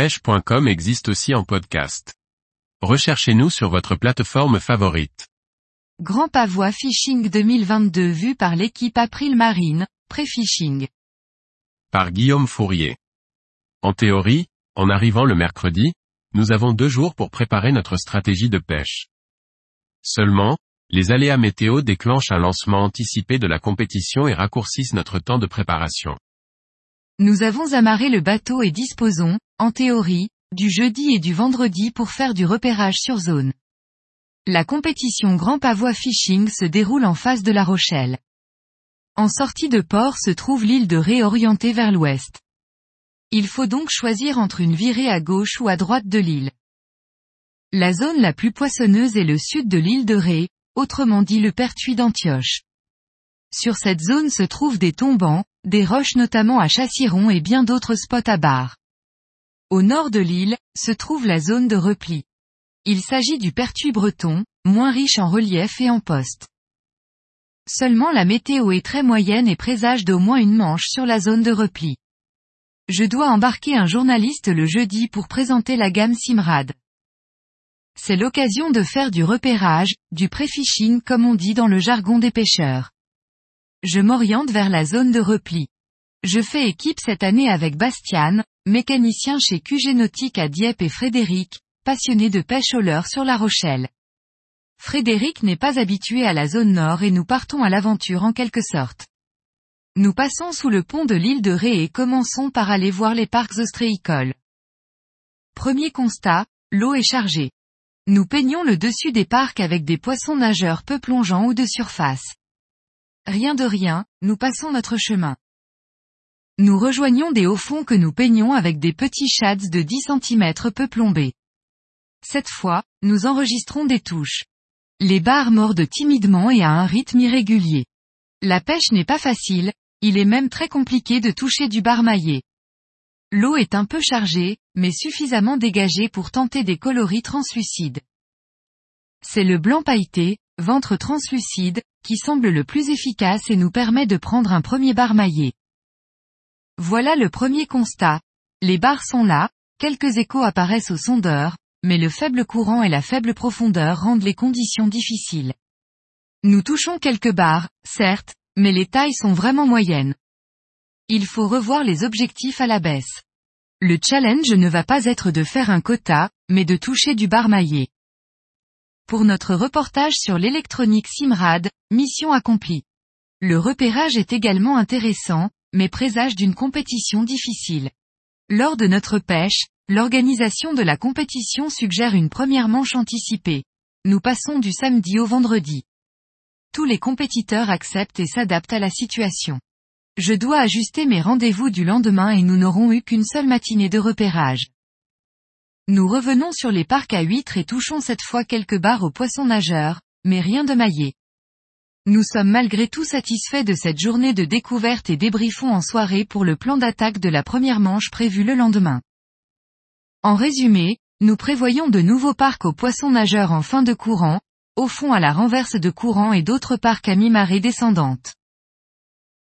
pêche.com existe aussi en podcast. Recherchez-nous sur votre plateforme favorite. Grand Pavois Fishing 2022 vu par l'équipe April Marine, Pré-Fishing. Par Guillaume Fourier. En théorie, en arrivant le mercredi, nous avons deux jours pour préparer notre stratégie de pêche. Seulement, les aléas météo déclenchent un lancement anticipé de la compétition et raccourcissent notre temps de préparation. Nous avons amarré le bateau et disposons, en théorie, du jeudi et du vendredi pour faire du repérage sur zone. La compétition Grand Pavois Fishing se déroule en face de La Rochelle. En sortie de port se trouve l'île de Ré orientée vers l'ouest. Il faut donc choisir entre une virée à gauche ou à droite de l'île. La zone la plus poissonneuse est le sud de l'île de Ré, autrement dit le pertuis d'Antioche. Sur cette zone se trouvent des tombants, des roches notamment à Chassiron et bien d'autres spots à barres. Au nord de l'île, se trouve la zone de repli. Il s'agit du pertuis breton, moins riche en relief et en poste. Seulement la météo est très moyenne et présage d'au moins une manche sur la zone de repli. Je dois embarquer un journaliste le jeudi pour présenter la gamme Simrad. C'est l'occasion de faire du repérage, du pré-fishing comme on dit dans le jargon des pêcheurs. Je m'oriente vers la zone de repli. Je fais équipe cette année avec Bastian, mécanicien chez QG Nautique à Dieppe et Frédéric, passionné de pêche au leurre sur La Rochelle. Frédéric n'est pas habitué à la zone nord et nous partons à l'aventure en quelque sorte. Nous passons sous le pont de l'île de Ré et commençons par aller voir les parcs ostréicoles. Premier constat, l'eau est chargée. Nous peignons le dessus des parcs avec des poissons nageurs peu plongeants ou de surface. Rien de rien, nous passons notre chemin. Nous rejoignons des hauts fonds que nous peignons avec des petits shads de 10 cm peu plombés. Cette fois, nous enregistrons des touches. Les barres mordent timidement et à un rythme irrégulier. La pêche n'est pas facile, il est même très compliqué de toucher du bar maillé. L'eau est un peu chargée, mais suffisamment dégagée pour tenter des coloris translucides. C'est le blanc pailleté, ventre translucide, qui semble le plus efficace et nous permet de prendre un premier bar maillé. Voilà le premier constat. Les barres sont là, quelques échos apparaissent au sondeur, mais le faible courant et la faible profondeur rendent les conditions difficiles. Nous touchons quelques barres, certes, mais les tailles sont vraiment moyennes. Il faut revoir les objectifs à la baisse. Le challenge ne va pas être de faire un quota, mais de toucher du bar maillé. Pour notre reportage sur l'électronique Simrad, mission accomplie. Le repérage est également intéressant, mais présage d'une compétition difficile. Lors de notre pêche, l'organisation de la compétition suggère une première manche anticipée. Nous passons du samedi au vendredi. Tous les compétiteurs acceptent et s'adaptent à la situation. Je dois ajuster mes rendez-vous du lendemain et nous n'aurons eu qu'une seule matinée de repérage. Nous revenons sur les parcs à huîtres et touchons cette fois quelques barres aux poissons nageurs, mais rien de maillé. Nous sommes malgré tout satisfaits de cette journée de découverte et débriefons en soirée pour le plan d'attaque de la première manche prévue le lendemain. En résumé, nous prévoyons de nouveaux parcs aux poissons nageurs en fin de courant, au fond à la renverse de courant et d'autres parcs à mi-marée descendante.